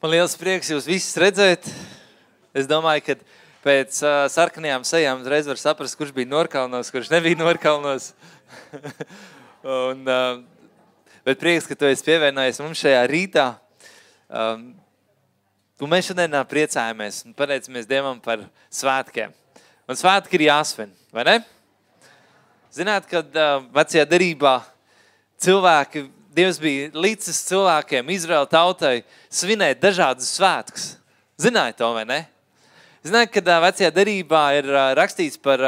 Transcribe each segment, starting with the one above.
Man liels prieks jūs visus redzēt. Es domāju, ka pēc uh, sarkanajām sejām uzreiz var saprast, kurš bija Norkalnos, kurš nebija Norkalnos. un, uh, bet prieks, ka tu esi pievienojies mums šajā rītā. Um, un mēs šodien priecājamies un pateicamies Dievam par svētkiem. Un svētki ir jāsvin, vai ne? Zināt, kad uh, vecajā derībā cilvēki Dievs bija līdzis cilvēkiem, Izraēla tautai, svinēt dažādus svētkus. Zināja to vai ne? Ziniet, kad vecajā derībā ir rakstīts par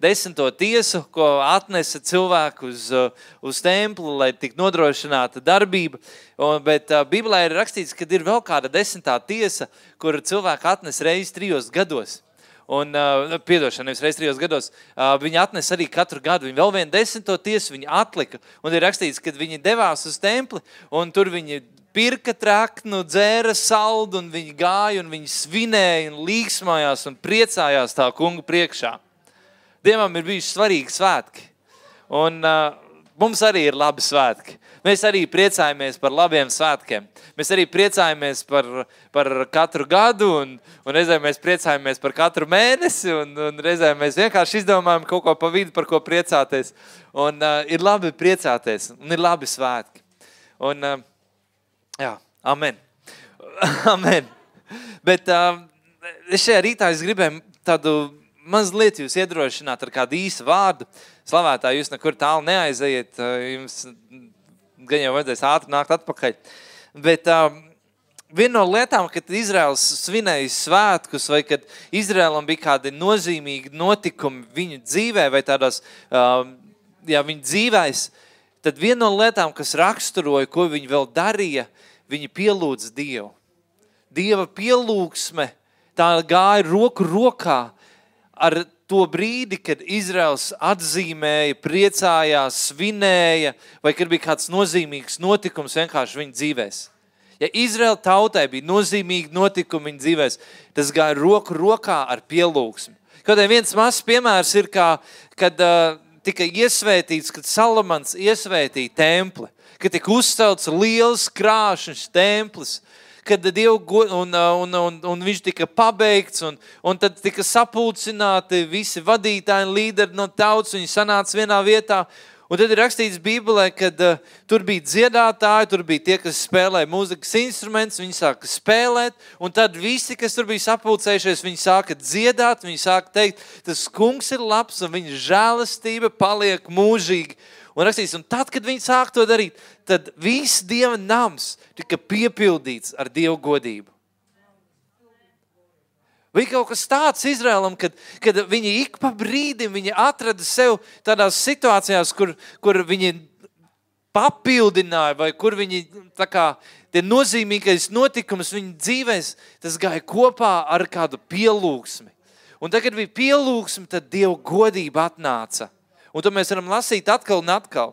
desmito tiesu, ko atnesa cilvēku uz, uz templi, lai tiktu nodrošināta darbība. Un, bet Bībelē ir rakstīts, ka ir vēl kāda desmitā tiesa, kur cilvēku atnes reizes trijos gados. Un, uh, piedošana, nevis reizes trijos gados, uh, viņi atnesa arī katru gadu. Viņi vēl vienu desmito tiesu viņi atlika. Un ir rakstīts, ka viņi devās uz templi, un tur viņi pirka traknu, dzēra saldu, un viņi gāja, un viņi svinēja, un līksmājās, un priecājās tā kungu priekšā. Dievam ir bijuši svarīgi svētki. Un uh, mums arī ir labi svētki. Mēs arī priecājamies par labiem svētkiem. Mēs arī priecājamies par, par katru gadu, un, un reizēm mēs priecājamies par katru mēnesi, un, un reizēm mēs vienkārši izdomājam kaut ko pa vidu, par ko priecāties. Un uh, ir labi priecāties, un ir labi svētki. Un, uh, jā, amen. amen. Bet uh, šajā rītā es gribēju tādu mazliet jūs iedrošināt ar kādu īsu vārdu. Slavētāji, jūs nekur tālu neaiziet. Jums gan jau vajadzēs ātri nākt atpakaļ. Bet um, viena no lietām, kad Izraels svinēja svētkus, vai kad Izraēlam bija kādi nozīmīgi notikumi viņu dzīvē, vai tādās, um, jā, viņu dzīvēs, tad viena no lietām, kas raksturoja, ko viņi vēl darīja, viņi pielūdza Dievu. Dieva pielūgsme, tā gāja roku rokā ar to brīdi, kad Izraels atzīmēja, priecājās, svinēja, vai kad bija kāds nozīmīgs notikums vienkārši viņa dzīvēs. Ja Izraēla tautai bija nozīmīgi notikumi viņa dzīvēs, tas gāja roku rokā ar pielūgsmu. Kaut arī viens mazs piemērs ir, kā, kad uh, tika iesvētīts, kad Salamans iesvētīja templi, kad tika uzcelts liels krāšņs templis, kad Dievu, un, un, un, un viņš tika pabeigts, un, un tad tika sapulcināti visi vadītāji un līderi no tautas, viņi sanāca vienā vietā, Un tad ir rakstīts Bībelē, ka uh, tur bija dziedātāji, tur bija tie, kas spēlēja mūzikas instrumentus, viņi sāka spēlēt, un tad visi, kas tur bija sapulcējušies, viņi sāka dziedāt, viņi sāka teikt, tas kungs ir labs un viņa žēlastība paliek mūžīgi. Un rakstīts, un tad, kad viņi sāk to darīt, tad viss Dieva nams tika piepildīts ar Dievu godību. Vai kaut kas tāds Izrēlam, kad, kad viņi ik pa brīdim viņi atrada sev tādās situācijās, kur, kur viņi papildināja, vai kur viņi tā kā tie nozīmīgais notikums viņu dzīvēs, tas gāja kopā ar kādu pielūgsmi. Un tad, kad bija pielūgsme, tad Dieva godība atnāca. Un to mēs varam lasīt atkal un atkal.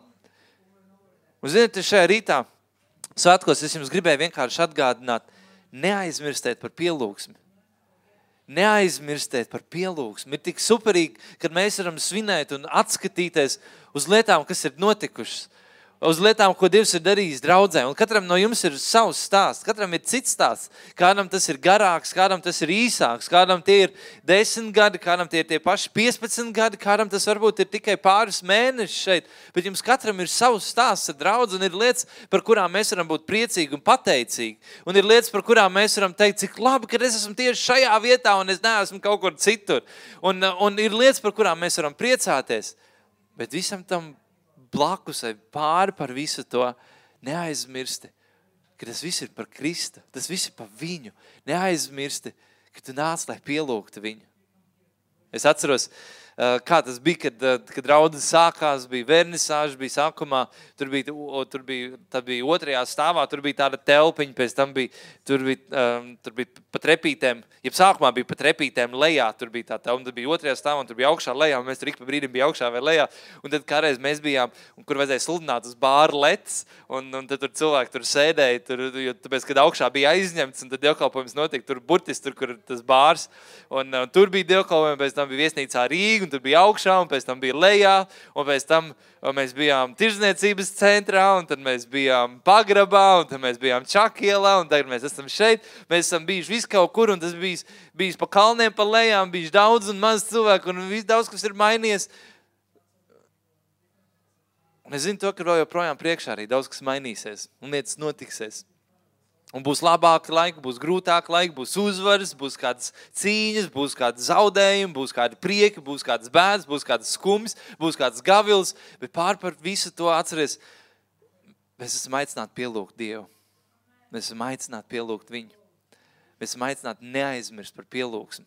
Un, ziniet, šajā rītā svētkos es jums gribēju vienkārši atgādināt, neaizmirstiet par pielūgsmi. Neaizmirstiet par pielūgsmu. Ir tik superīgi, kad mēs varam svinēt un atskatīties uz lietām, kas ir notikušas uz lietām, ko Dievs ir darījis draudzē. Un katram no jums ir savs stāsts, katram ir cits stāsts. Kādam tas ir garāks, kādam tas ir īsāks, kādam tie ir 10 gadi, kādam tie ir tie paši 15 gadi, kādam tas varbūt ir tikai pāris mēneši šeit. Bet jums katram ir savs stāsts ar draudz un ir lietas, par kurām mēs varam būt priecīgi un pateicīgi. Un ir lietas, par kurām mēs varam teikt, cik labi, ka es esmu tieši šajā vietā un es neesmu kaut kur citur. Un, un ir lietas, par kurām mēs varam priecāties. Bet visam tam blakus vai pāri par visu to, neaizmirsti, ka tas viss ir par Kristu, tas viss ir par viņu. Neaizmirsti, ka tu nāc, lai pielūgtu viņu. Es atceros, uh, kā tas bija, kad, eh, kad raudas sākās, bija vernisāža, bija sākumā, tur bija, tur bija, tad bija otrajā stāvā, tur bija tāda telpiņa, pēc tam bija, tur bija, um, tur bija pa trepītēm, jeb sākumā bija pa trepītēm lejā, tur bija tā telpa, tad bija otrajā stāvā, un tur bija augšā lejā, un mēs tur ik pa brīdim bija augšā vai lejā, un tad kādreiz mēs bijām, un kur vajadzēja sludināt uz bāru lets, un, un tad tur cilvēki tur sēdēja, tur, jo, tāpēc, kad augšā bija aizņemts, un tad dievkalpojums notika tur burtiski, tur, kur tas bārs, un, un tur bija dievkalpojumi, pēc tam bija viesnīcā Rīga, un tur bija augšā, un pēc tam bija lejā, un pēc tam mēs bijām tirzniecības centrā, un tad mēs bijām pagrabā, un tad mēs bijām čakielā, un tagad mēs esam šeit. Mēs esam bijuši vis kaut kur, un tas bijis, bijis pa kalniem, pa lejām, bijis daudz un maz cilvēku, un viss daudz, kas ir mainījies. Un es zinu to, ka vēl joprojām priekšā arī daudz kas mainīsies, un lietas notiksies. Un būs labāka laika, būs grūtāka laika, būs uzvaras, būs kādas cīņas, būs kādi zaudējumi, būs kādi prieki, būs kādas bēdas, būs kādas skumjas, būs kādas gavils. Bet pār par visu to atceries, mēs esam aicināti pielūgt Dievu. Mēs esam aicināti pielūgt Viņu. Mēs esam aicināti neaizmirst par pielūgsmu.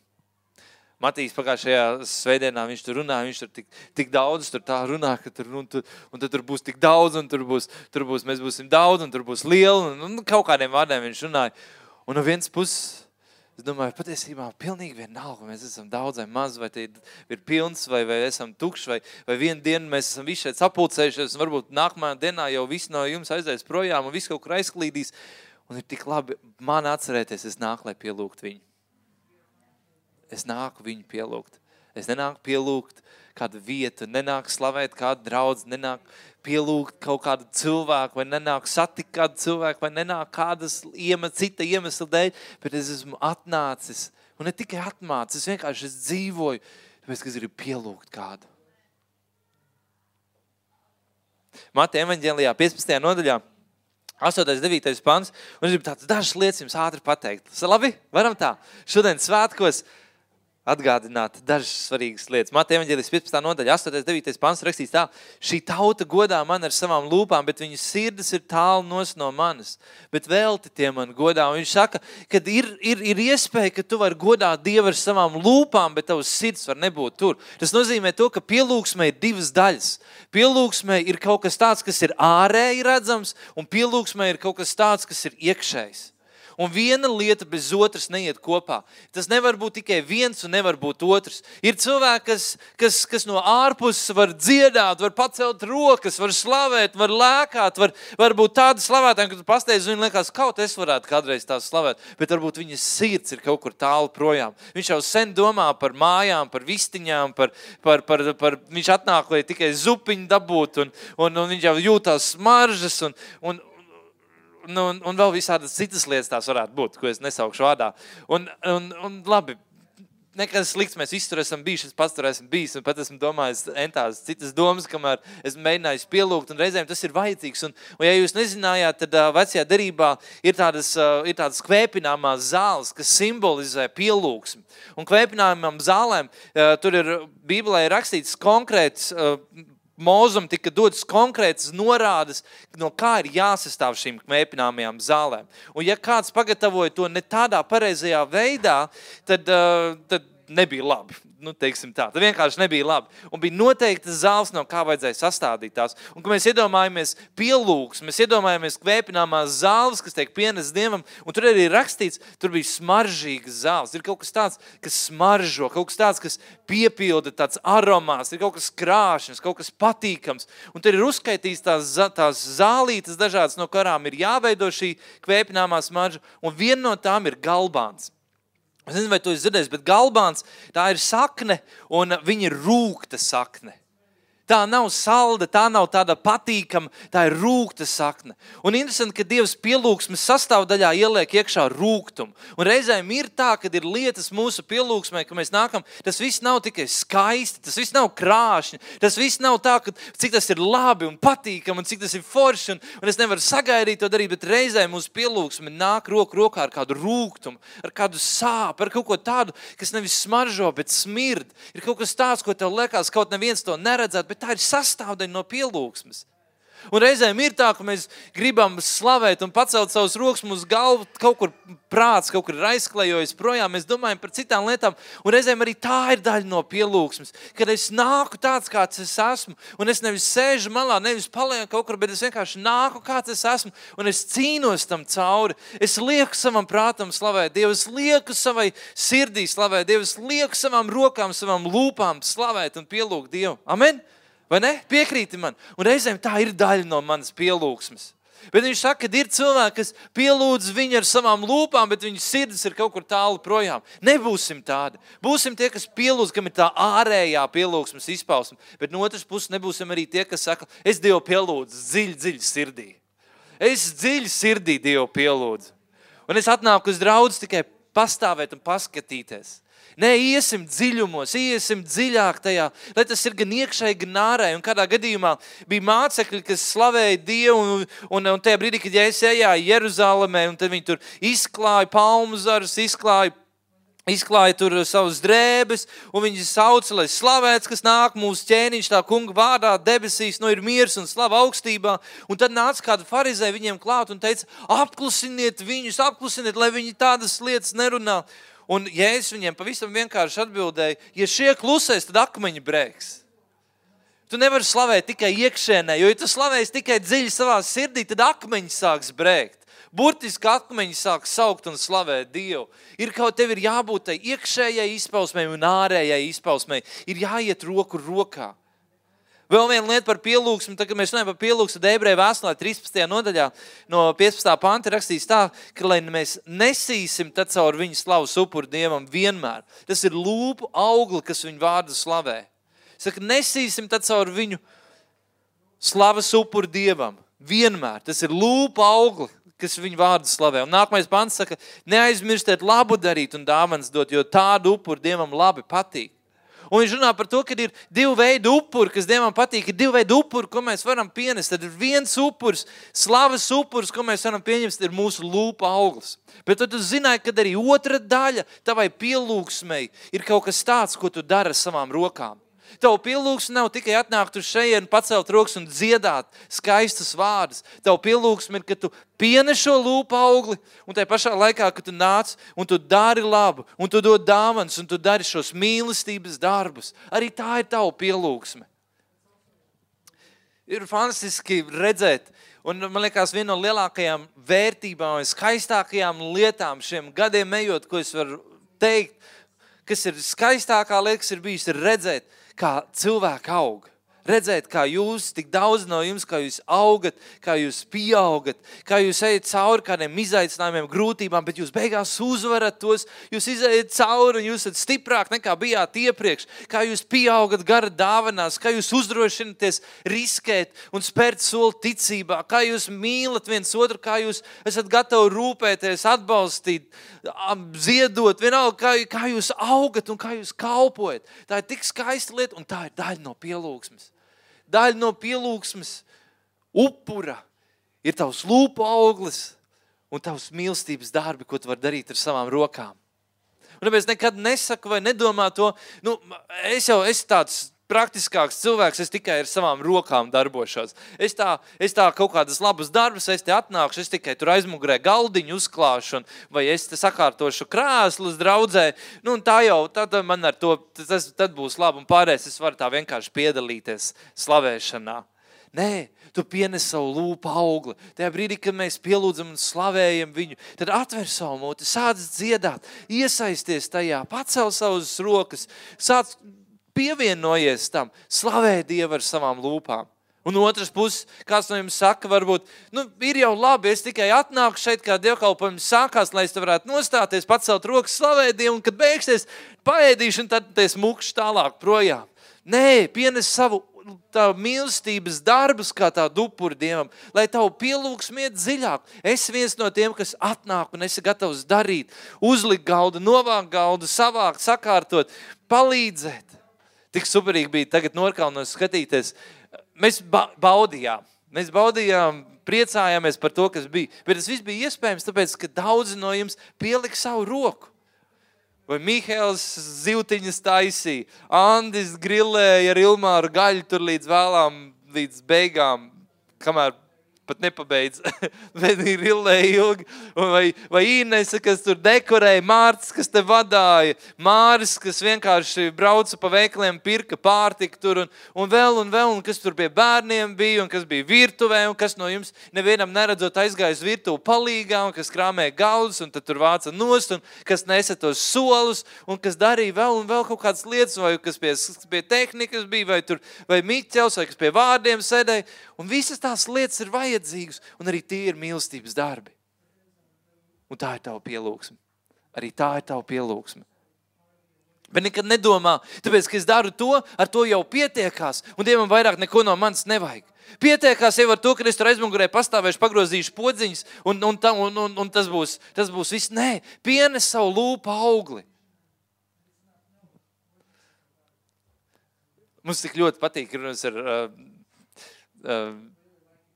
Matīs pagājušajā svētdienā viņš tur runāja, viņš tur tik, tik daudz tur tā runā, ka tur, un, tur, un tur būs tik daudz, un tur būs, tur būs, mēs būsim daudz, un tur būs liela, un, un kaut kādiem vārdiem viņš runāja. Un no vienas puses, es domāju, patiesībā pilnīgi vienalga, mēs esam daudz vai maz, vai tie ir pilns, vai, vai esam tukši, vai, vai vienu dienu mēs esam visi šeit sapulcējušies, un varbūt nākamajā dienā jau viss no jums aizies projām, un viss kaut kur aizklīdīs, un ir tik labi man atcerēties, es nāku, lai pielūgt viņu es nāku viņu pielūgt. Es nenāku pielūgt kādu vietu, nenāku slavēt kādu draugu, nenāku pielūgt kaut kādu cilvēku, vai nenāku satikt kādu cilvēku, vai nenāku kādas iemesla, cita iemesla dēļ, bet es esmu atnācis. Un ne tikai atnācis, es vienkārši es dzīvoju, tāpēc, ka es gribu pielūgt kādu. Mateja evaņģēlijā 15. nodaļā 8. un 9. pants, un es gribu tādas dažas lietas jums ātri pateikt. Labi, varam tā. Šodien svētkos atgādināt dažas svarīgas lietas. Mateja Evanģēlis 15. nodaļa, 8. un 9. pants rakstīts tā, šī tauta godā man ar savām lūpām, bet viņu sirds ir tālu no manis, bet velti tie man godā. Un viņš saka, ka ir, ir, ir iespēja, ka tu vari godāt Dievu ar savām lūpām, bet tavs sirds var nebūt tur. Tas nozīmē to, ka pielūgsmē ir divas daļas. Pielūgsmē ir kaut kas tāds, kas ir ārēji redzams, un pielūgsmē ir kaut kas tāds, kas ir iekšējs. Un viena lieta bez otras neiet kopā. Tas nevar būt tikai viens un nevar būt otrs. Ir cilvēki, kas, kas, kas no ārpuses var dziedāt, var pacelt rokas, var slavēt, var lēkāt, var, var būt tādi slavētāji, ka tu pasteidz, un liekas, kaut es varētu kādreiz tā slavēt, bet varbūt viņas sirds ir kaut kur tālu projām. Viņš jau sen domā par mājām, par vistiņām, par, par, par, par viņš atnāk, lai tikai zupiņu dabūtu, un, un, un viņš jau jūtās smaržas, un, un, nu, un, un vēl visādas citas lietas tās varētu būt, ko es nesaukšu vārdā. Un, un, un labi, nekas slikts. Mēs visi tur esam bijuši. Es pats tur esmu bijis un pat esmu domājis entās citas domas, kamēr esmu mēģinājis pielūgt. Un reizēm tas ir vajadzīgs. Un, un ja jūs nezinājāt, tad uh, vecajā derībā ir tādas, uh, ir tādas kvēpināmās zāles, kas simbolizē pielūgsmu. Un kvēpināmām zālēm uh, tur ir Bībelē rakstīts konkrēts. Uh, Mūzum tika dotas konkrētas norādes, no kā ir jāsastāv šīm kvēpināmajām zālēm. Un ja kāds pagatavoja to ne tādā pareizajā veidā, tad, uh, tad nebija labi nu, tā. Tā vienkārši nebija labi. Un bija noteikti zāles, no kā vajadzēja sastādīt tās. Un, mēs iedomājamies pielūgs, mēs iedomājamies kvēpināmās zāles, kas tiek pienes Dievam, un tur arī rakstīts, tur bija smaržīgas zāles. Ir kaut kas tāds, kas smaržo, kaut kas tāds, kas piepilda tāds aromās, ir kaut kas krāšņs, kaut kas patīkams. Un tur ir uzskaitīts tās, tās zālītes dažādas, no kurām ir jāveido šī kvēpināmā smarža, un viena no tām ir galbāns. Es nezinu, vai tu esi dzirdējis, bet galbāns tā ir sakne, un viņa ir rūkta sakne. Tā nav salda, tā nav tāda patīkama, tā ir rūkta sakne. Un interesanti, ka Dievs pielūgsmes sastāvdaļā ieliek iekšā rūkumu. Un reizēm ir tā, ka ir lietas mūsu pielūgsmē, ka mēs nākam, tas viss nav tikai skaisti, tas viss nav krāšņi, tas viss nav tā, ka cik tas ir labi un patīkami un cik tas ir forši. Un, un es nevaru sagaidīt to darīt, bet reizēm mūsu pielūgsme nāk roku rokā ar kādu rūkumu, ar kādu sāpju, ar kaut ko tādu, kas nevis smaržo, bet smird. Ir kaut kas tāds, ko tev liekas, kaut neviens to neredzētu bet tā ir sastāvdaļa no pielūgsmes. Un reizēm ir tā, ka mēs gribam slavēt un pacelt savus rokas, mūsu galva kaut kur prāts, kaut kur ir aizklējojis projām. Mēs domājam par citām lietām, un reizēm arī tā ir daļa no pielūgsmes. Kad es nāku tāds, kāds es esmu, un es nevis sēžu malā, nevis palieku kaut kur, bet es vienkārši nāku, kāds es esmu, un es cīnos tam cauri. Es lieku savam prātam slavēt Dievu, es lieku savai sirdī slavēt Dievu, es lieku savām rokām, savām lūpām slavēt un pielūgt Dievu. Amen! Vai ne? Piekrīti man. Un reizēm tā ir daļa no manas pielūgsmes. Bet viņš saka, ka ir cilvēki, kas pielūdz viņu ar savām lūpām, bet viņu sirds ir kaut kur tālu projām. Nebūsim tādi. Būsim tie, kas pielūdz, kam ir tā ārējā pielūgsmes izpausme. Bet no otras puses, nebūsim arī tie, kas saka, es Dievu pielūdzu dziļi, dziļi sirdī. Es dziļi sirdī Dievu pielūdzu. Un es atnāku uz draugu tikai pastāvēt un paskatīties. Nē, iesim dziļumos, iesim dziļāk tajā, lai tas ir gan iekšēji, gan ārēji. Un kādā gadījumā bija mācekļi, kas slavēja Dievu, un, un, un tajā brīdī, kad es gāju Jeruzalemē, un viņi tur izklāja palmu zarus, izklāja izklāja tur savus drēbes, un viņi sauca, lai slavēts, kas nāk mūsu ķēniņš, tā kunga vārdā, debesīs, nu ir miers un slava augstībā. Un tad nāca kāda farizē viņiem klāt un teica, apklusiniet viņus, apklusiniet, lai viņi tādas lietas nerunā. Un Jēzus viņiem pavisam vienkārši atbildēja, ja šie klusēs, tad akmeņi brēks. Tu nevari slavēt tikai iekšēnē, jo, ja tu slavēsi tikai dziļi savā sirdī, tad akmeņi sāks brēkt. Burtiski akmeņi sāk saukt un slavēt Dievu. Ir kaut tev ir jābūt tai iekšējai izpausmei un ārējai izpausmei. Ir jāiet roku rokā. Vēl viena lieta par pielūgsmu, tad, kad mēs runājam par pielūgsmu, tad ebreju vēstulē 13. nodaļā no 15. panta rakstīts tā, ka lai mēs nesīsim tad caur viņu slavu upuru Dievam vienmēr. Tas ir lūpu augli, kas viņu vārdu slavē. Saka, nesīsim tad caur viņu slavas upuru Dievam vienmēr. Tas ir lūpu augli, kas viņu vārdu slavē. Un nākamais pants saka, neaizmirstiet labu darīt un dāvanas dot, jo tādu upuru Dievam labi patīk. Un viņš runā par to, ka ir divi veidi upuri, kas Dievam patīk. Ir divi veidi upuri, ko mēs varam pienest. Tad ir viens upuris, slavas upuris, ko mēs varam pieņemt, ir mūsu lūpa auglis. Bet jūs zināt, ka arī otra daļa tavai pielūgsmei ir kaut kas tāds, ko tu dari ar savām rokām. Tavu pielūgsme nav tikai atnākt uz šejienu, pacelt rokas un dziedāt skaistus vārdus. Tavu pielūgsme ir, ka tu pienes šo lūpu augli, un tajā pašā laikā, kad tu nāc un tu dari labu, un tu dod dāvanas, un tu dari šos mīlestības darbus. Arī tā ir tava pielūgsme. Ir fantastiski redzēt, un man liekas, viena no lielākajām vērtībām, skaistākajām lietām šiem gadiem ejot, ko es varu teikt, kas ir skaistākā lieta, kas ir bijis, redzēt, kā cilvēki aug redzēt, kā jūs, tik daudz no jums, kā jūs augat, kā jūs pieaugat, kā jūs ejat cauri kādiem izaicinājumiem, grūtībām, bet jūs beigās uzvarat tos, jūs izējat cauri un jūs esat stiprāk nekā bijāt iepriekš, kā jūs pieaugat gara dāvanās, kā jūs uzdrošināties riskēt un spērt soli ticībā, kā jūs mīlat viens otru, kā jūs esat gatavi rūpēties, atbalstīt, ziedot, vienalga, kā, kā jūs augat un kā jūs kalpojat. Tā ir tik skaista lieta un tā ir daļa no pielūgsmes daļa no pielūgsmes, upura ir tavs lūpu auglis un tavs mīlestības darbi, ko tu vari darīt ar savām rokām. Un tāpēc nekad nesaku vai nedomā to, nu, es jau esmu tāds praktiskāks cilvēks, es tikai ar savām rokām darbošos. Es tā, es tā kaut kādas labas darbus, es te atnākšu, es tikai tur aizmugurē galdiņu uzklāšu, un, vai es te sakārtošu krēslus draudzē. Nu, tā jau, tad man ar to, tas, tad būs labi, un pārējais es varu tā vienkārši piedalīties slavēšanā. Nē, tu pienes savu lūpu augli. Tajā brīdī, kad mēs pielūdzam un slavējam viņu, tad atver savu muti, sāc dziedāt, iesaisties tajā, pacel savas rokas, sāc pievienojies tam, slavē Dievu ar savām lūpām. Un otrs puses, kāds no jums saka, varbūt, nu, ir jau labi, es tikai atnāku šeit, kā dievkalpojums sākās, lai es te varētu nostāties, pacelt rokas, slavēt Dievu, un kad beigsies, paēdīšu, un tad es mukšu tālāk projām. Nē, pienes savu tā mīlestības darbus, kā tādu upuri Dievam, lai tavu pielūgsmu iet dziļāk. Es viens no tiem, kas atnāk un esi gatavs darīt, uzlikt galdu, novākt galdu, savākt, sakārtot, palīdzēt. Tik superīgi bija tagad Norkalnos skatīties. Mēs baudījām. Mēs baudījām, priecājāmies par to, kas bija. Bet tas viss bija iespējams, tāpēc, ka daudzi no jums pielika savu roku. Vai Mihēls zivtiņas taisīja, Andis grilēja ar Ilmāru gaļu tur līdz vēlām, līdz beigām, kamēr pat nepabeidz, ir ilgi. Vai, vai Inese, kas tur dekorēja, Mārcis, kas te vadīja, Māris, kas vienkārši brauca pa veikaliem, pirka pārtiku tur, un, un vēl, un vēl, un kas tur pie bērniem bija, un kas bija virtuvē, un kas no jums nevienam neredzot aizgāja uz virtuvi palīgā, un kas krāmē galdus, un tur vāca nost, un kas nesa tos solus, un kas darīja vēl un vēl kaut kādas lietas, vai kas pie, pie tehnikas bija, vai tur, vai Miķels, vai kas pie vārdiem sēdēja, un visas tās lietas ir vajadzīgas vajadzīgus, un arī tie ir mīlestības darbi. Un tā ir tava pielūgsme. Arī tā ir tava pielūgsme. Bet nekad nedomā, tāpēc, ka es daru to, ar to jau pietiekās, un Dievam vairāk neko no manis nevajag. Pietiekās jau ar to, ka es tur aizmugurē pastāvēšu, pagrozīšu podziņas, un, un, ta, un, un, un tas, būs, tas būs viss. Nē, pienes savu lūpu augli. Mums tik ļoti patīk runāt ar. Uh, uh,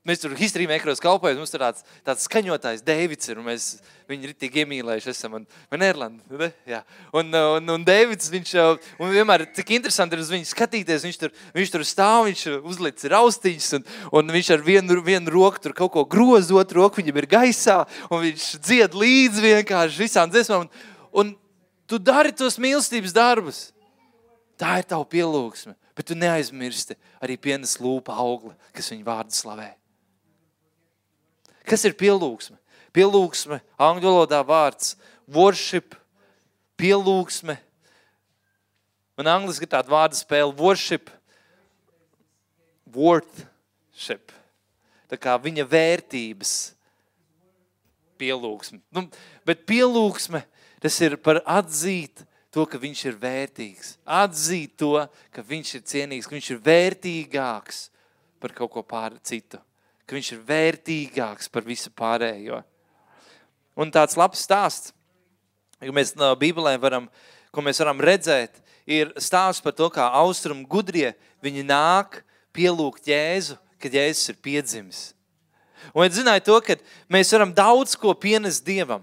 Mēs tur histrija mēkros kalpojam, mums tur tāds, tāds skaņotājs Deivids ir, un mēs viņu tik iemīlējuši esam, un, un Erlanda, ne? Jā. Un, un, un Deivids, viņš, un vienmēr cik interesanti ir uz viņu skatīties, viņš tur, viņš tur stāv, viņš uzlicis raustiņas, un, un viņš ar vienu, vienu roku tur kaut ko groz, otru roku viņam ir gaisā, un viņš dzied līdzi vienkārši visām dziesmām, un, un tu dari tos mīlestības darbus. Tā ir tava pielūgsme, bet tu neaizmirsti arī pienes lūpa augli, kas viņu vārdu slavē. Kas ir pielūgsme? Pielūgsme, angļu valodā vārds worship, pielūgsme. Man angliski ir tāda vārda spēle worship, worthship. Tā kā viņa vērtības pielūgsme. Nu, bet pielūgsme, tas ir par atzīt to, ka viņš ir vērtīgs. Atzīt to, ka viņš ir cienīgs, ka viņš ir vērtīgāks par kaut ko pār citu ka viņš ir vērtīgāks par visu pārējo. Un tāds labs stāsts, ko mēs no Bībelē varam, ko mēs varam redzēt, ir stāsts par to, kā austrumu gudrie viņi nāk pielūgt Jēzu, kad Jēzus ir piedzimis. Un es zināju to, ka mēs varam daudz ko pienest Dievam.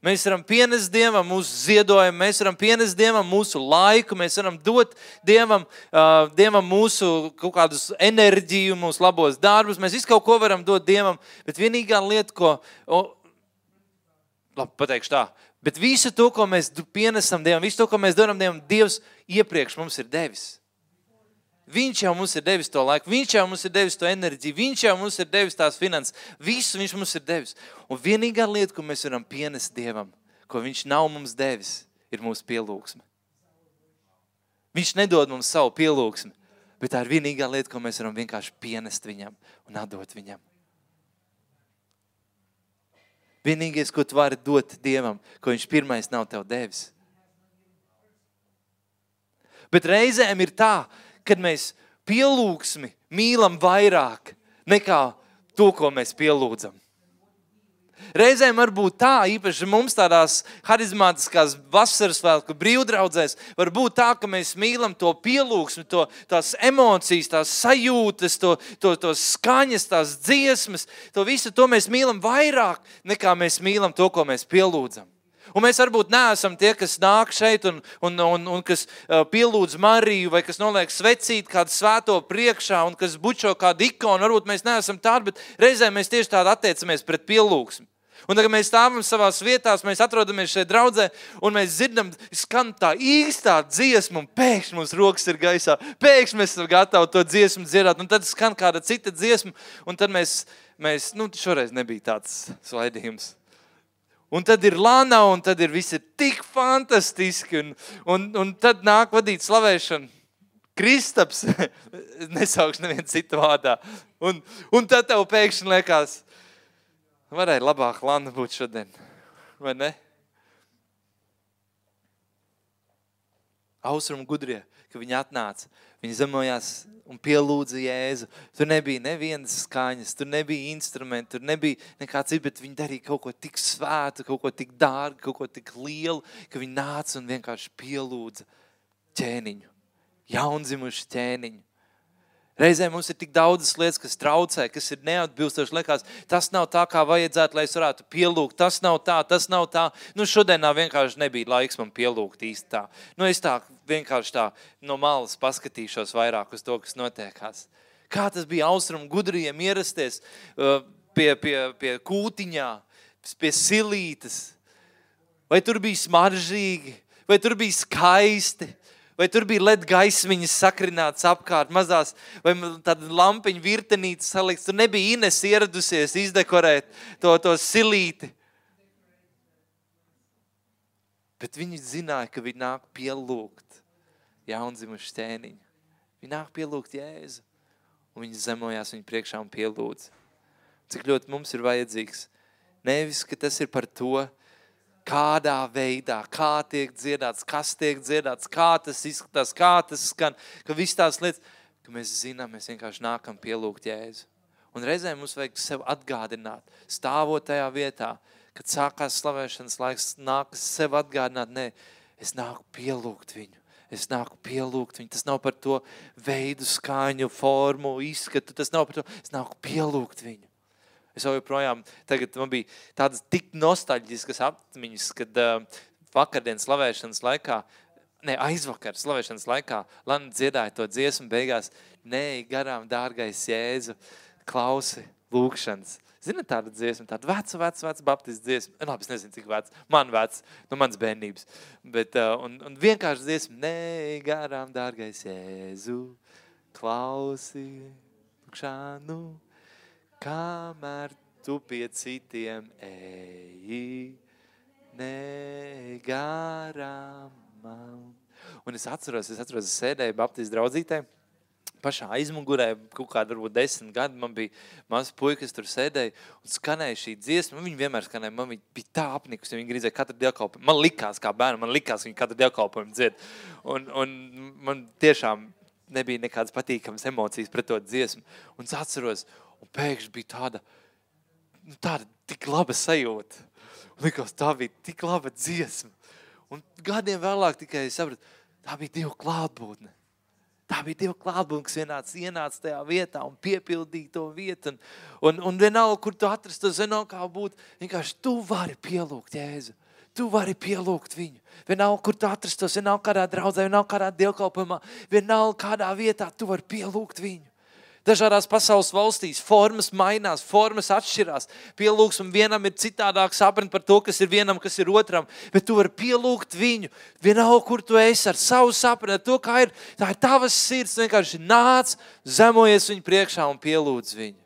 Mēs varam pienest Dievam mūsu ziedojumu, mēs varam pienest Dievam mūsu laiku, mēs varam dot Dievam, uh, Dievam mūsu kaut kādus enerģiju, mūsu labos darbus. Mēs visu kaut ko varam dot Dievam, bet vienīgā lieta, ko, o, labi, pateikšu tā, bet visu to, ko mēs pienesam Dievam, visu to, ko mēs darām Dievam, Dievs iepriekš mums ir devis. Viņš jau mums ir devis to laiku, viņš jau mums ir devis to enerģiju, viņš jau mums ir devis tās finanses. Visu viņš mums ir devis. Un vienīgā lieta, ko mēs varam pienest Dievam, ko viņš nav mums devis, ir mūsu pielūgsme. Viņš nedod mums savu pielūgsmi, bet tā ir vienīgā lieta, ko mēs varam vienkārši pienest viņam un atdot viņam. Vienīgais, ko tu vari dot Dievam, ko viņš pirmais nav tev devis. Bet reizēm ir tā, ka kad mēs pielūgsmi mīlam vairāk nekā to, ko mēs pielūdzam. Reizēm var būt tā, īpaši mums tādās harizmātiskās vasaras svētku brīvdraudzēs, var būt tā, ka mēs mīlam to pielūgsmi, to, tās emocijas, tās sajūtas, to, to, to skaņas, tās dziesmas, to visu to mēs mīlam vairāk nekā mēs mīlam to, ko mēs pielūdzam. Un mēs varbūt neesam tie, kas nāk šeit un, un, un, un kas pielūdz Mariju, vai kas noliek svecīt kādu svēto priekšā, un kas bučo kādu ikonu. Varbūt mēs neesam tādi, bet reizē mēs tieši tādi attiecamies pret pielūgsmu. Un tagad mēs stāvam savā vietā, mēs atrodamies šeit draudzē, un mēs dzirdam, skan tā īstā dziesma, un pēkšņi mums rokas ir gaisā. Pēkšņi mēs esam gatavi to dziesmu dzirdēt, un tad skan kāda cita dziesma, un tad mēs, mēs nu, šoreiz nebija tāds svaidījums. Un tad ir Lana, un tad ir viss ir tik fantastiski. Un, un, un tad nāk vadīt slavēšanu. Kristaps, nesaukšu nevienu citu vārdā. Un, un tad tev pēkšņi liekas, varēja labāk Lana būt šodien, vai ne? Austrumu gudrie, ka viņi atnāca Viņi zemojās un pielūdza Jēzu. Tur nebija nevienas skaņas, tur nebija instrumenti, tur nebija nekā cita, bet viņi darīja kaut ko tik svētu, kaut ko tik dārgu, kaut ko tik lielu, ka viņi nāca un vienkārši pielūdza ķēniņu, jaundzimušu ķēniņu. Reizēm mums ir tik daudzas lietas, kas traucē, kas ir neatbilstoši. Liekas, tas nav tā, kā vajadzētu, lai es varētu pielūgt. Tas nav tā, tas nav tā. Nu, šodien vienkārši nebija laiks man pielūgt īsti tā. Nu, es tā vienkārši tā no malas paskatīšos vairāk uz to, kas notiekās. Kā tas bija austrumu gudriem ierasties uh, pie, pie, pie kūtiņā, pie silītes. Vai tur bija smaržīgi, vai tur bija skaisti, vai tur bija LED gaismiņas sakrināts apkārt, mazās, vai tāda lampiņa virtenīte salikts. Tur nebija Ines ieradusies izdekorēt to, to silīti. Bet viņi zināja, ka viņi nāk pielūgt jaundzimušu ķēniņu. Viņi nāk pielūgt Jēzu. Un viņi zemojās viņa priekšā un pielūdz. cik ļoti mums ir vajadzīgs. Nevis, ka tas ir par to, kādā veidā, kā tiek dziedāts, kas tiek dziedāts, kā tas izskatās, kā tas skan, ka viss tās lietas, ka mēs zinām, mēs vienkārši nākam pielūgt Jēzu. Un reizēm mums vajag sev atgādināt, stāvot tajā vietā, kad sākās slavēšanas laiks, nākas sev atgādināt, nē, es nāku pielūgt viņu. Es nāku pielūgt viņu. Tas nav par to veidu, skaņu, formu, izskatu. Tas nav par to. Es nāku pielūgt viņu. Es jau joprojām, tagad man bija tādas tik nostalģiskas atmiņas, kad uh, vakardienas slavēšanas laikā, ne, aizvakar slavēšanas laikā, Lana dziedāja to dziesmu beigās, nē, garām, dārgais Jēzu, klausi lūkšanas. Zini, tāda dziesma, tāda veca, veca, veca baptistu dziesma. Nu, labi, es nezinu, cik veca. Man veca, nu, mans bērnības. Bet, uh, un, un vienkārši dziesma, nē, garām, dārgais Jēzu, klausi lūkšanu, kamēr tu pie citiem eji, nē, garām man. Un es atceros, es atceros, es sēdēju baptistu draudzītēm, pašā aizmugurē, kaut kāda varbūt desmit gadi, man bija mazs puika, kas tur sēdēja un skanēja šī dziesma. Viņa vienmēr skanēja, man bija tā apnikusi, viņa gribēja katru dievkalpojumu. Man likās, kā bērnam, man likās, viņa katru dievkalpojumu dzied. Un, un man tiešām nebija nekādas patīkamas emocijas pret to dziesmu. Un es atceros, un pēkšņi bija tāda, nu, tāda tik laba sajūta. Un likās, tā bija tik laba dziesma. Un gadiem vēlāk tikai sapratu, tā bija Dieva klātbūtne. Tā bija Dieva klātbūtne, kas ienāca, tajā vietā un piepildīja to vietu. Un, un, un vienalga, kur tu atrastu, zinām, kā būt, vienkārši tu vari pielūgt Jēzu. Tu vari pielūgt viņu. Vienalga, kur tu atrastos, vienalga kādā draudzē, vienalga kādā dievkalpojumā, vienalga kādā vietā, tu vari pielūgt viņu. Dažādās pasaules valstīs formas mainās, formas atšķirās. Pielūgsme vienam ir citādāk sapratne par to, kas ir vienam, kas ir otram. Bet tu vari pielūgt viņu. Vienalga, kur tu esi ar savu sapratni, to, kā ir. Tā ir tavas sirds. Vienkārši nāc, zemojies viņu priekšā un pielūdz viņu.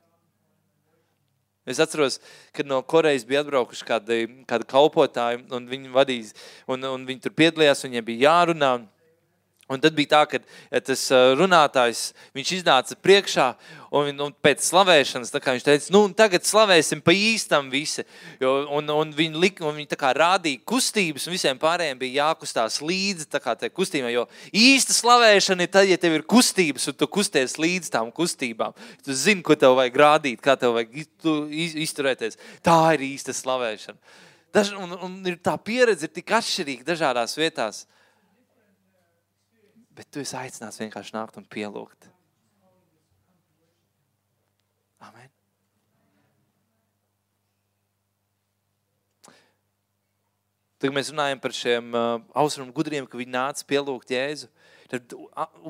Es atceros, kad no Korejas bija atbraukuši kādi, kādi kalpotāji, un viņi vadīs, un, un viņi tur piedalījās, viņiem bija jārunā. Un tad bija tā, ka tas runātājs iznāca priekšā, un, un pēc slavēšanas viņš teica, nu, tagad slavēsim pa īstam visi. Jo, un, un viņi, lik, un viņi rādīja kustības, un visiem pārējiem bija jākustās līdzi tai kustībai. Jo īsta slavēšana ir tad, ja tev ir kustības, un tu kusties līdz tām kustībām. Tu zini, ko tev vajag rādīt, kā tev vajag izturēties. Tā ir īsta slavēšana. Daž, un, un ir tā pieredze ir tik atšķirīga dažādās vietās. Bet tu esi aicināts vienkārši nākt un pielūgt. Amen. Tagad mēs runājam par šiem uh, austrumu gudriem, ka viņi nāca pielūgt Jēzu. Tad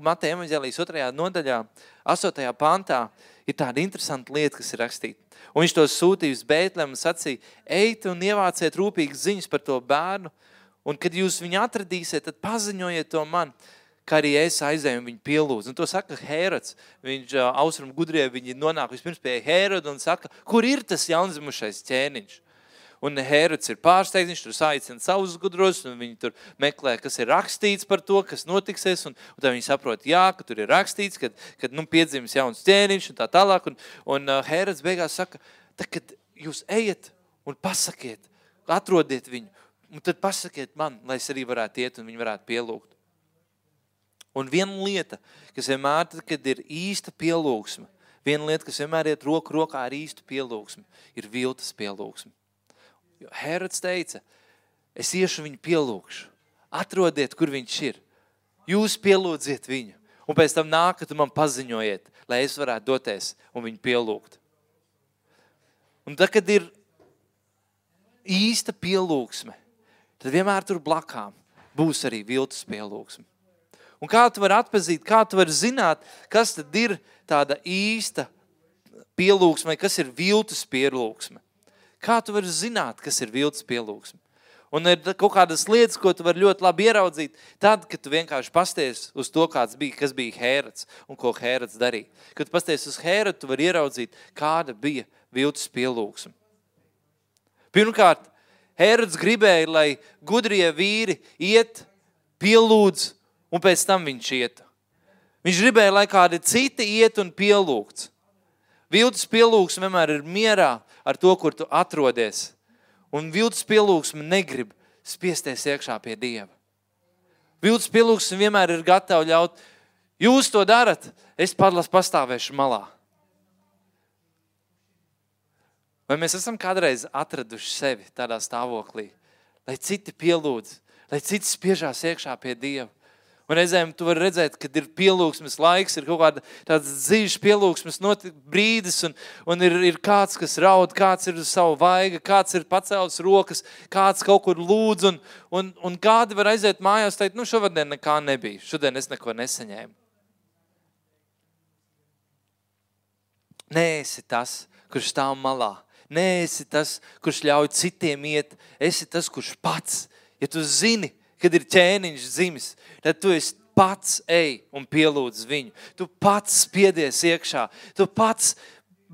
Mateja evanģēlijas otrajā nodaļā, astotajā pantā, ir tāda interesanta lieta, kas ir rakstīta. Un viņš to sūtīja uz Bētlēm un sacīja, ejiet un ievāciet rūpīgas ziņas par to bērnu, un kad jūs viņu atradīsiet, tad paziņojiet to man, kā arī es aizēju un viņu pielūdzu. Un to saka Hērods. Viņš austrumu gudrie, viņi nonāk vispirms pie Hēroda un saka, kur ir tas jaundzimušais ķēniņš? Un Hērods ir pārsteigts, viņš tur saicina savus gudros, un viņi tur meklē, kas ir rakstīts par to, kas notiksies, un, un tad viņi saprot, jā, ka tur ir rakstīts, ka, kad nu, piedzims jauns ķēniņš un tā tālāk, un, un Hērods beigās saka, tad, kad jūs ejat un pasakiet, atrodiet viņu, un tad pasakiet man, lai es arī varētu iet un viņu varētu pielūgt. Un viena lieta, kas vienmēr, kad ir īsta pielūgsme, viena lieta, kas vienmēr iet roku rokā ar īstu pielūgsmi, ir viltas pielūgsme. Jo Herods teica, es iešu viņu pielūgšu, atrodiet, kur viņš ir. Jūs pielūdziet viņu, un pēc tam nākat un man paziņojiet, lai es varētu doties un viņu pielūgt. Un tad, kad ir īsta pielūgsme, tad vienmēr tur blakām būs arī viltus pielūgsme. Un kā tu vari atpazīt, kā tu vari zināt, kas tad ir tāda īsta pielūgsme, kas ir viltus pielūgsme? Kā tu vari zināt, kas ir viltus pielūgsme? Un ir kaut kādas lietas, ko tu vari ļoti labi ieraudzīt, tad, kad tu vienkārši pasties uz to, bija, kas bija Hērods un ko Hērods darīja. Kad pasties uz Hērodu, tu vari ieraudzīt, kāda bija viltus pielūgsme. Pirmkārt, Hērods gribēja, lai gudrie vīri iet, pielūdz un pēc tam viņš iet. Viņš gribēja, lai kādi citi iet un pielūgts. Viltus pielūgsme vienmēr ir mierā ar to, kur tu atrodies. Un viltus pielūgsme negrib spiesties iekšā pie Dieva. Viltus pielūgsme vienmēr ir gatava ļaut, jūs to darat, es padlas pastāvēšu malā. Vai mēs esam kādreiz atraduši sevi tādā stāvoklī, lai citi pielūdz, lai citi spiežās iekšā pie Dieva? Un reizēm tu vari redzēt, kad ir pielūgsmes laiks, ir kaut kāda tāda dzīves pielūgsmes brīdis, un, un ir, ir kāds, kas raud, kāds ir uz savu vaigu, kāds ir pacēlis rokas, kāds kaut kur lūdz, un, un, un kādi var aiziet mājās, teikt, nu šovadien nekā nebija, šodien es neko nesaņēmu. Nē, esi tas, kurš stāv malā. Nē, esi tas, kurš ļauj citiem iet. Esi tas, kurš pats, ja tu zini, kad ir ķēniņš dzimis, tad tu esi pats ej un pielūdz viņu. Tu pats spiedies iekšā, tu pats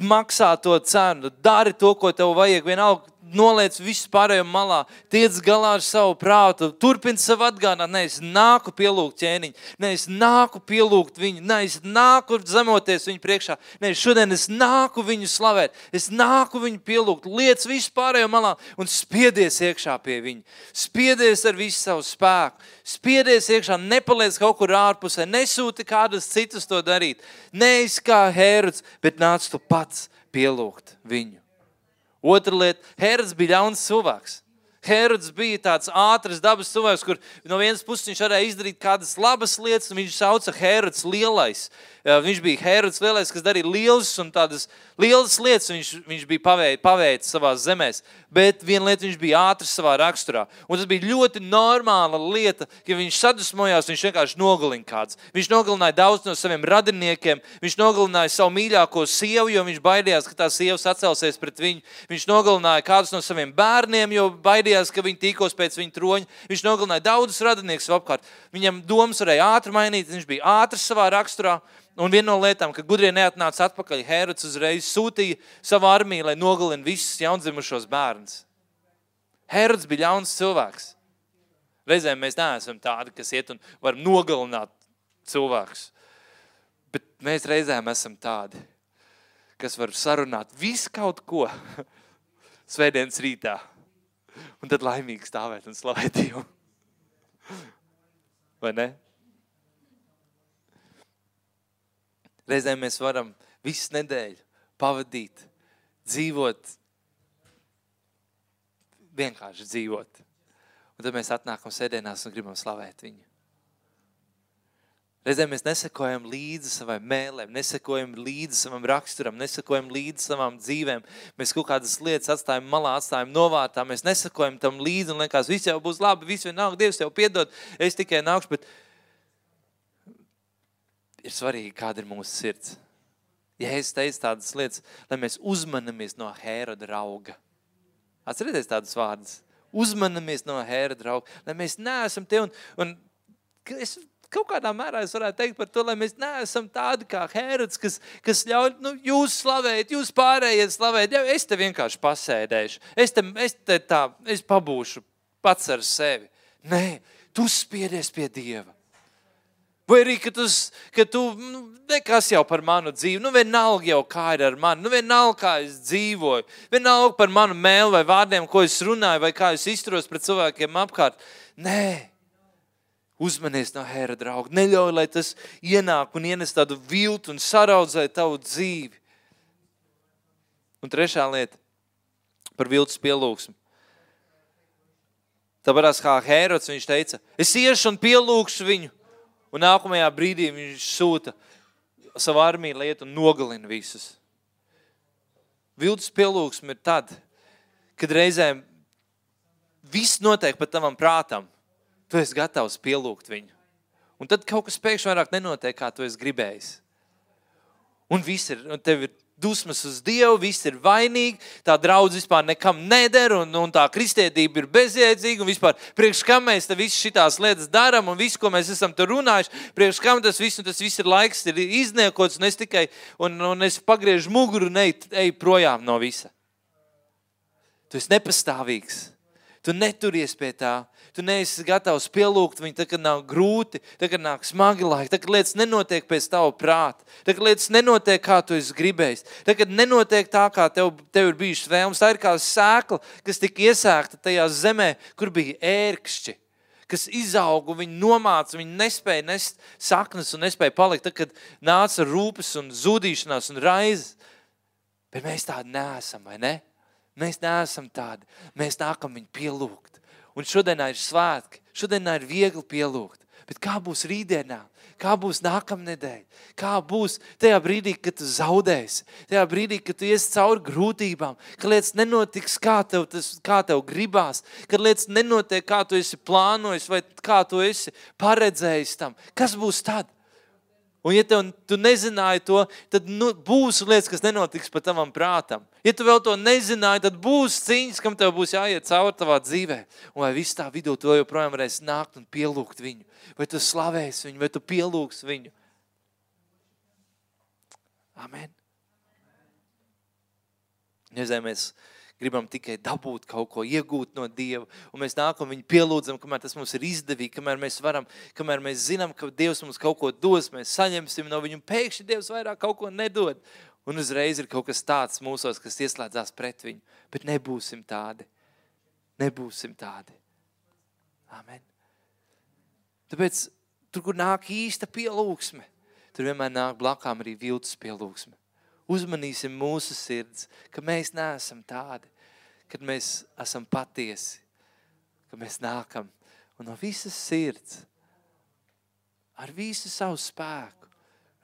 maksā to cenu, dari to, ko tev vajag. Vienalga, noliec visu pārējo malā, tiec galā ar savu prātu, turpini sev atgādināt, ne, es nāku pielūgt ķēniņu, ne, es nāku pielūgt viņu, ne, es nāku zemoties viņu priekšā, ne, šodien es nāku viņu slavēt, es nāku viņu pielūgt, liec visu pārējo malā un spiedies iekšā pie viņa, spiedies ar visu savu spēku, spiedies iekšā, nepaliec kaut kur ārpusē, nesūti kādus citus to darīt, neesi kā Hēruds, bet nāc tu pats pielūgt viņu. Otra lieta - Herods bija ļauns cilvēks. Herods bija tāds ātrs dabas cilvēks, kur no vienas puses viņš varēja izdarīt kādas labas lietas, un viņš sauca Herods lielais. Viņš bija Herods lielais, kas darīja lielas un tādas lielas lietas, viņš, viņš bija paveicis paveic savā zemē. Bet viena lieta, viņš bija ātrs savā raksturā. Un tas bija ļoti normāla lieta, ka viņš sadusmojās, viņš vienkārši nogalina kāds. Viņš nogalināja daudz no saviem radiniekiem, viņš nogalināja savu mīļāko sievu, jo viņš baidījās, ka tā sieva sacelsies pret viņu. Viņš nogalināja kādus no saviem bērniem, jo baidījās, ka viņi tīkos pēc viņa troņa. Viņš nogalināja daudzus radiniekus apkārt. Viņam domas varēja ātri mainīt, viņš bija ātrs savā raksturā. Un viena no lietām, ka gudrie neatnāca atpakaļ, Herods uzreiz sūtīja savu armiju, lai nogalinātu visus jaundzimušos bērnus. Herods bija ļauns cilvēks. Reizēm mēs neesam tādi, kas iet un var nogalināt cilvēkus. Bet mēs reizēm esam tādi, kas var sarunāt visu kaut ko svētdienas rītā. Un tad laimīgi stāvēt un slavēt Dievu. Vai ne? Reizēm mēs varam visu nedēļu pavadīt, dzīvot, vienkārši dzīvot. Un tad mēs atnākam sēdienās un gribam slavēt viņu. Reizēm mēs nesakojam līdzi savai mēlēm, nesakojam līdzi savam raksturam, nesakojam līdzi savām dzīvēm. Mēs kaut kādas lietas atstājam malā, atstājam novārtā, mēs nesakojam tam līdzi un liekas, viss jau būs labi, viss vienalga, Dievs tev piedod, es tikai nākšu, bet ir svarīgi, kāda ir mūsu sirds. Ja es teicu tādas lietas, lai mēs uzmanamies no Hēroda rauga. Atcerieties tādas vārdas. Uzmanamies no Hēroda rauga, lai mēs neesam te un, un es kaut kādā mērā es varētu teikt par to, lai mēs neesam tādi kā Hērods, kas, kas ļauj nu, jūs slavēt, jūs pārējie slavēt. Ja, es te vienkārši pasēdēšu, es te, es te tā, es pabūšu pats ar sevi. Nē, tu spiedies pie Dieva. Vai arī, ka tu, ka tu nu, nekas jau par manu dzīvi, nu vienalga jau kā ir ar mani, nu vienalga kā es dzīvoju, vienalga par manu mēlu vai vārdiem, ko es runāju, vai kā es izturos pret cilvēkiem apkārt. Nē, uzmanies no Hēra drauga. Neļauj, lai tas ienāk un ienes tādu viltu un saraudzē tavu dzīvi. Un trešā lieta par viltus pielūgsmu. Tāpēc kā Hērods viņš teica, es iešu un pielūgšu viņu. Un nākamajā brīdī viņš sūta savu armiju, lai iet un nogalina visus. Viltus pielūgsme ir tad, kad reizēm viss notiek pat tavam prātam. Tu esi gatavs pielūgt viņu. Un tad kaut kas pēkšņi vairāk nenotiek, kā tu esi gribējis. Un viss ir, un tev ir dusmas uz Dievu, viss ir vainīgi, tā draudz vispār nekam neder, un, un tā kristietība ir bezjēdzīga, un vispār priekš kam mēs te visu šitās lietas darām, un visu, ko mēs esam tur runājuši, priekš kam tas viss, un tas viss ir laiks, ir izniekots, un es tikai, un, un es pagriežu muguru un eju ej projām no visa. Tu esi nepastāvīgs. Tu neturies pie tā. Tu neesi gatavs pielūgt viņu, tad, kad nav grūti, tad, kad nāk smagi laiki, tad, kad lietas nenotiek pēc tava prāta, tad, kad lietas nenotiek, kā tu esi gribējis, tad, kad nenotiek tā, kā tev, tev ir bijušas vēlmes. Tā ir kā sēkla, kas tika iesēgta tajā zemē, kur bija ērkšķi kas izauga, viņi nomāca, viņi nespēja nest saknes un nespēja palikt, tad, kad nāca rūpes un zudīšanās un raizes. Bet mēs tādi neesam, vai ne? Mēs neesam tādi. Mēs nākam viņu pielūgt. Un šodienā ir svētki, šodienā ir viegli pielūgt. Bet kā būs rītdienā? Kā būs nākamnedēļ? Kā būs tajā brīdī, kad tu zaudēsi? Tajā brīdī, kad tu iesi cauri grūtībām, kad lietas nenotiks, kā tev, tas, kā tev gribās, kad lietas nenotiek, kā tu esi plānojis vai kā tu esi paredzējis tam. Kas būs tad? Un, ja tev, tu nezināji to, tad nu, būs lietas, kas nenotiks pa tavam prātam. Ja tu vēl to nezināji, tad būs cīņas, kam tev būs jāiet cauri tavā dzīvē. Un vai viss tā vidū tu joprojām varēsi nākt un pielūgt viņu? Vai tu slavēsi viņu, vai tu pielūgs viņu? Amen. Nezinu, mēs gribam tikai dabūt kaut ko, iegūt no Dieva, un mēs nākam viņu pielūdzam, kamēr tas mums ir izdevīgi, kamēr mēs varam, kamēr mēs zinām, ka Dievs mums kaut ko dos, mēs saņemsim no viņu, un pēkšņi Dievs vairāk kaut ko nedod. Un uzreiz ir kaut kas tāds mūsos, kas ieslēdzās pret viņu. Bet nebūsim tādi. Nebūsim tādi. Amen. Tāpēc tur, kur nāk īsta pielūgsme, tur vienmēr nāk blakām arī viltus pielūgsme uzmanīsim mūsu sirds, ka mēs neesam tādi, kad mēs esam patiesi, ka mēs nākam un no visas sirds, ar visu savu spēku,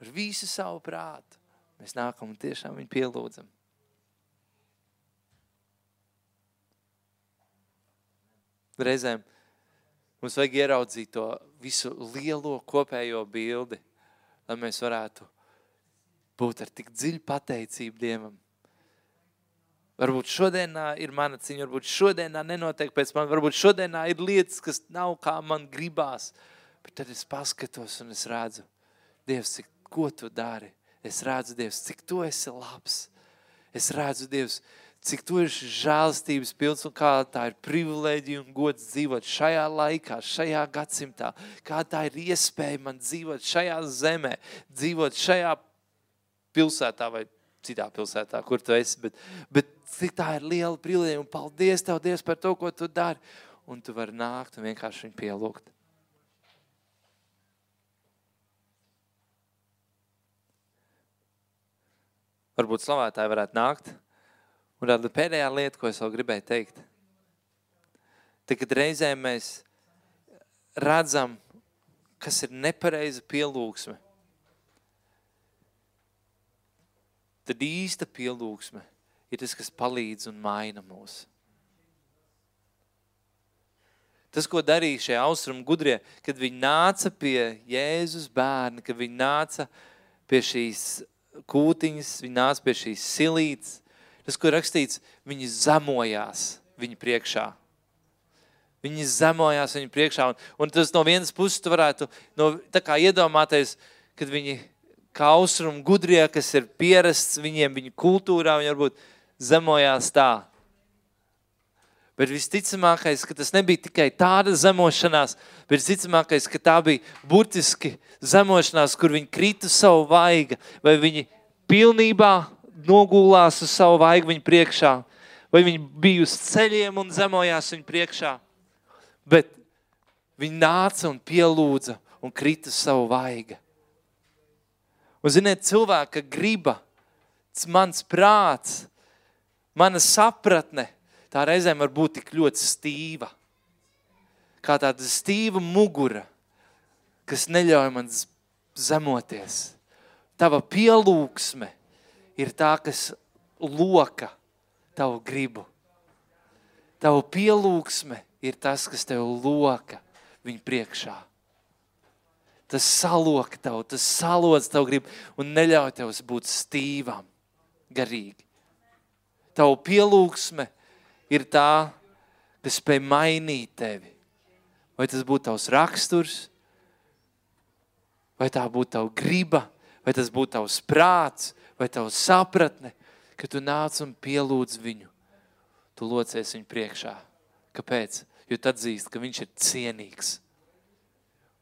ar visu savu prātu, mēs nākam un tiešām viņu pielūdzam. Reizēm mums vajag ieraudzīt to visu lielo kopējo bildi, lai mēs varētu būt ar tik dziļu pateicību Dievam. Varbūt šodienā ir mana cīņa, varbūt šodienā nenotiek pēc man, varbūt šodienā ir lietas, kas nav kā man gribās. Bet tad es paskatos un es redzu, Dievs, cik, ko tu dari. Es redzu, Dievs, cik tu esi labs. Es redzu, Dievs, cik tu esi žēlstības pilns un kā tā ir privilēģija un gods dzīvot šajā laikā, šajā gadsimtā. Kā tā ir iespēja man dzīvot šajā zemē, dzīvot šajā pilsētā vai citā pilsētā, kur tu esi. Bet, bet cik tā ir liela privilēģija un paldies Tev, Dievs, par to, ko Tu dari. Un Tu vari nākt un vienkārši viņu pielūgt. Varbūt slavētāji varētu nākt. Un tāda pēdējā lieta, ko es vēl gribēju teikt. Tad, kad reizēm mēs redzam, kas ir nepareiza pielūgsme, tad īsta pielūgsme ir tas, kas palīdz un maina mūs. Tas, ko darīja šie austrumu gudrie, kad viņi nāca pie Jēzus bērna, kad viņi nāca pie šīs kūtiņas, viņi nāca pie šīs silītes, tas, ko rakstīts, viņi zemojās viņa priekšā. Viņi zemojās viņa priekšā, un, un tas no vienas puses tu varētu no, iedomāties, kad viņi kā austrumu gudrie, kas ir pierasts viņiem, viņu kultūrā, viņi varbūt zemojās tā. Bet visticamākais, ka tas nebija tikai tāda zemošanās, bet visticamākais, ka tā bija burtiski zemošanās, kur viņi krita savu vaigu, vai viņi pilnībā nogulās uz savu vaigu viņa priekšā, vai viņi bija uz ceļiem un zemojās viņa priekšā. Bet viņi nāca un pielūdza un krita savu vaigu. Un, ziniet, cilvēka griba, mans prāts, mana sapratne, tā reizēm var būt tik ļoti stīva. Kā tāda stīva mugura, kas neļauj man zemoties. Tava pielūgsme ir tā, kas loka tavu gribu. Tava pielūgsme ir tas, kas tev loka viņa priekšā tas salok tev, tas salodz tev grib un neļauj tev būt stīvam garīgi. Tavu pielūgsme ir tā, kas spēj mainīt tevi. Vai tas būtu tavs raksturs, vai tā būtu tava griba, vai tas būtu tavs prāts, vai tavs sapratne, ka tu nāc un pielūdz viņu. Tu locies viņu priekšā, Kāpēc? Jo tu atzīsti, ka viņš ir cienīgs.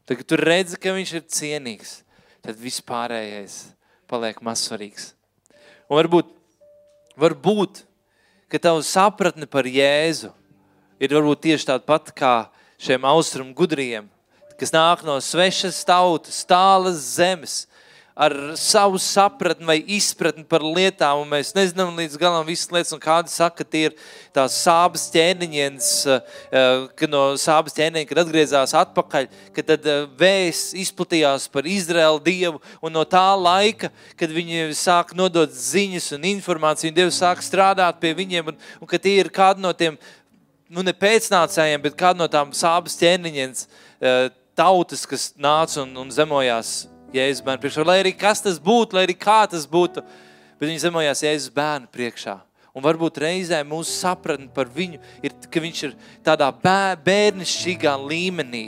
Tad, kad tu redzi, ka viņš ir cienīgs, tad viss pārējais paliek mazsvarīgs. Un varbūt, varbūt ka tavu sapratne par Jēzu ir varbūt tieši tāda pati kā šiem austrumu gudriem, kas nāk no svešas tautas, tālas zemes, ar savu sapratni vai izpratni par lietām, un mēs nezinām līdz galam visas lietas, un kādi saka, ka tie ir tās sāpes ķēniņienas, eh, kad no sāpes ķēniņa, kad atgriezās atpakaļ, kad tad eh, vēs izplatījās par Izraēlu Dievu, un no tā laika, kad viņi sāk nodot ziņas un informāciju, un Dievs sāk strādāt pie viņiem, un, un ka tie ir kādi no tiem, nu ne pēcnācējiem, bet kādi no tām sāpes ķēniņienas eh, tautas, kas nāca un, un zemojās Jēzus bērnu priekšā. Lai arī kas tas būtu, lai arī kā tas būtu, bet viņi zemojās Jēzus bērnu priekšā. Un varbūt reizē mūsu sapratne par viņu ir, ka viņš ir tādā bērnišķīgā līmenī.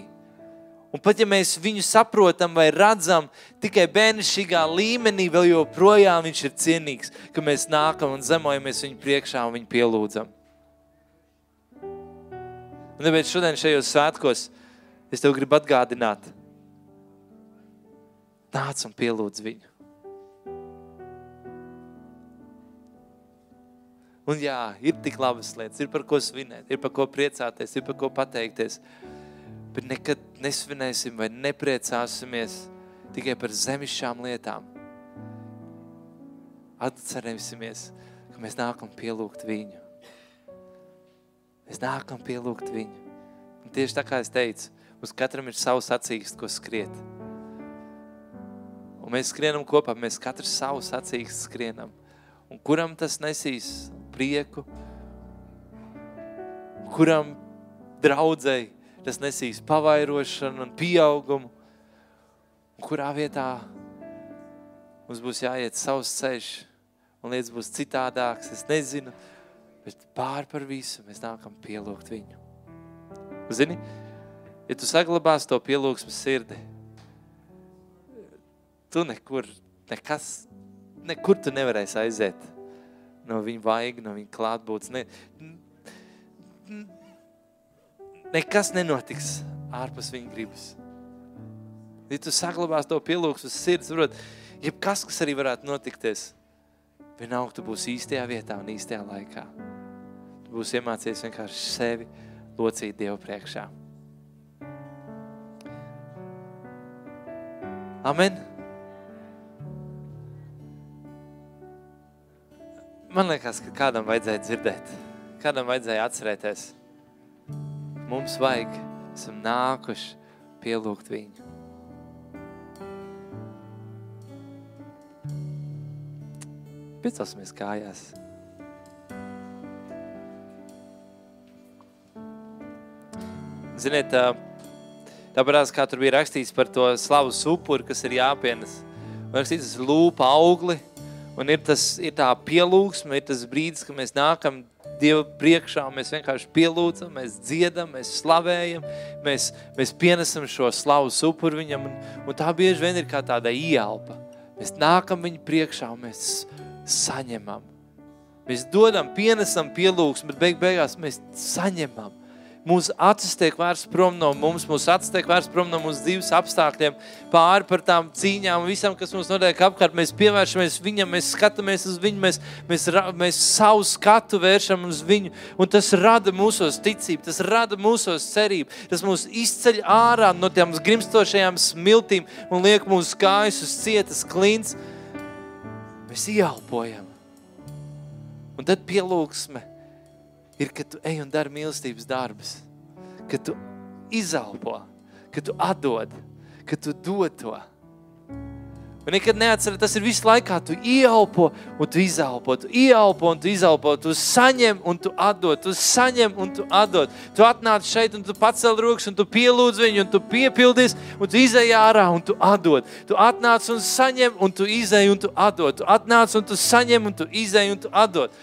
Un pat ja mēs viņu saprotam vai redzam tikai bērnišķīgā līmenī, vēl joprojām viņš ir cienīgs, ka mēs nākam un zemojamies viņu priekšā un viņu pielūdzam. Un tāpēc šodien šajos svētkos es tev gribu atgādināt, Nāc un pielūdz viņu. Un jā, ir tik labas lietas, ir par ko svinēt, ir par ko priecāties, ir par ko pateikties. Bet nekad nesvinēsim vai nepriecāsimies tikai par zemišķām lietām. Atcerēsimies, ka mēs nākam pielūgt viņu. Mēs nākam pielūgt viņu. Un tieši tā kā es teicu, mums katram ir savs acīgs, ko skriet. Un mēs skrienam kopā, mēs katrs savu sacīkstu skrienam. Un kuram tas nesīs prieku, kuram draudzēji tas nesīs pavairošanu un pieaugumu, un kurā vietā mums būs jāiet savs ceļš, un lietas būs citādāks, es nezinu, bet pār par visu mēs nākam pielūgt viņu. Zini, ja tu saglabās to pielūgsmu sirdi, tu nekur, nekas, nekur tu nevarēsi aiziet no viņa vaiga, no viņa klātbūtnes. Ne, nekas nenotiks ārpus viņa gribas. Ja tu saglabās to pielūgsmu sirds, varot, jebkas, kas arī varētu notikties, vienalga tu būsi īstajā vietā un īstajā laikā. Tu būsi iemācījies vienkārši sevi locīt Dievu priekšā. Amen. Man liekas, ka kādam vajadzēja dzirdēt, kādam vajadzēja atcerēties. Mums vajag, esam nākuši pielūgt viņu. Piecosimies kājās. Ziniet, tāpēc, kā tur bija rakstīts par to slavas upuri, kas ir jāpienes. Man rakstīts, tas lūpa augli, Un ir, tas, ir tā pielūgsme, ir tas brīdis, kad mēs nākam Dieva priekšā, mēs vienkārši pielūdzam, mēs dziedam, mēs slavējam, mēs, mēs pienesam šo slavu upuru viņam, un, un tā bieži vien ir kā tāda ielpa. Mēs nākam viņa priekšā un mēs saņemam. Mēs dodam, pienesam pielūgsmu, bet beig beigās mēs saņemam. Mūsu acis tiek vērsts prom no mums, mūsu acis tiek vērsts prom no mūsu dzīves apstākļiem, pāri par tām cīņām visam, kas mums notiek apkārt. Mēs pievēršamies viņam, mēs skatāmies uz viņu, mēs, mēs, mēs savu skatu vēršam uz viņu. Un tas rada mūsos ticību, tas rada mūsos cerību, tas mūs izceļ ārā no tām grimstošajām smiltīm un liek mūsu kājas uz cietas klints. Mēs ieelpojam. Un tad pielūgsme ir, ka tu ej un dari mīlestības darbus, ka tu izelpo, ka tu atdod, ka tu dod to. Un nekad neatceries, tas ir visu laikā. Tu ieelpo, un tu izelpo, tu ieelpo, un tu izelpo, tu saņem, un tu atdod, tu saņem, un tu atdod. Tu atnāc šeit, un tu pacel rokas, un tu pielūdz viņu, un tu piepildies, un tu izej ārā, un tu atdod. Tu atnāc un saņem, un tu izej, un tu atdod. Tu atnāc un tu saņem, un tu izej, un tu atdod.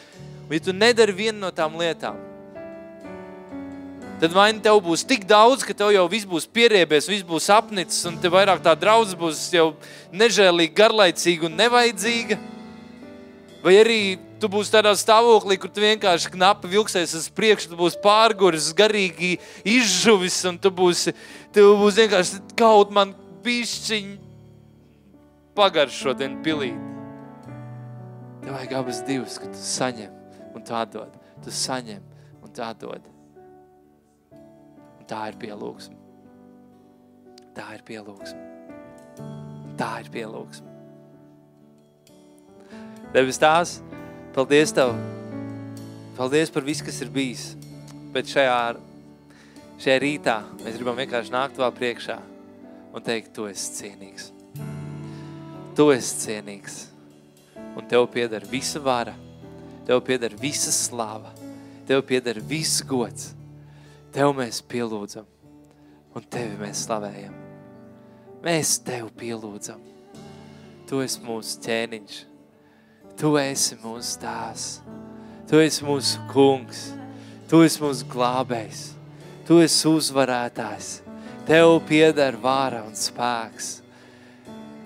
Un ja tu nedari vienu no tām lietām, tad vai nu tev būs tik daudz, ka tev jau viss būs pieriebies, viss būs apnicis, un tev vairāk tā draudz būs jau nežēlīgi, garlaicīga un nevajadzīga, vai arī tu būsi tādā stāvoklī, kur tu vienkārši knapi vilksies uz priekšu, tu būsi pārguris, garīgi izžuvis, un tu būsi, tu būsi vienkārši kaut man pišķiņ pagaršot un pilīt. Tev vajag abas divas, ka tu saņem un tā dod. Tu saņem un tā dod. Un tā ir pielūgsme. Tā ir pielūgsme. Tā ir pielūgsme. Debes tās, paldies Tev. Paldies par visu, kas ir bijis. Bet šajā, šajā rītā mēs gribam vienkārši nākt vēl priekšā un teikt, Tu esi cienīgs. Tu esi cienīgs. Un Tev pieder visa vara. Tev pieder visa slava. Tev pieder viss gods. Tev mēs pielūdzam. Un Tevi mēs slavējam. Mēs Tev pielūdzam. Tu esi mūsu ķēniņš. Tu esi mūsu tās. Tu esi mūsu kungs. Tu esi mūsu glābējs. Tu esi uzvarētājs. Tev pieder vāra un spēks.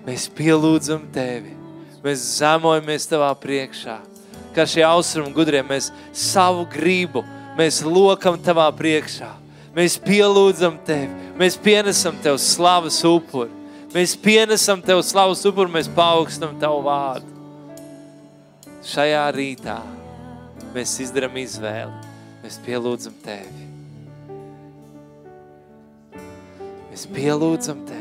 Mēs pielūdzam Tevi. Mēs zemojamies Tavā priekšā. Kā šie austrumu gudrie, mēs savu gribu, mēs lokam Tavā priekšā. Mēs pielūdzam Tevi. Mēs pienesam Tev slavas upuri. Mēs pienesam Tev slavas upuri, mēs paaugstam Tavu vārdu. Šajā rītā mēs izdarām izvēli. Mēs pielūdzam Tevi. Mēs pielūdzam Tevi.